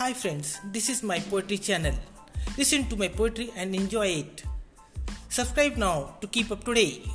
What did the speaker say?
Hi friends, this is my poetry channel. Listen to my poetry and enjoy it. Subscribe now to keep up to date.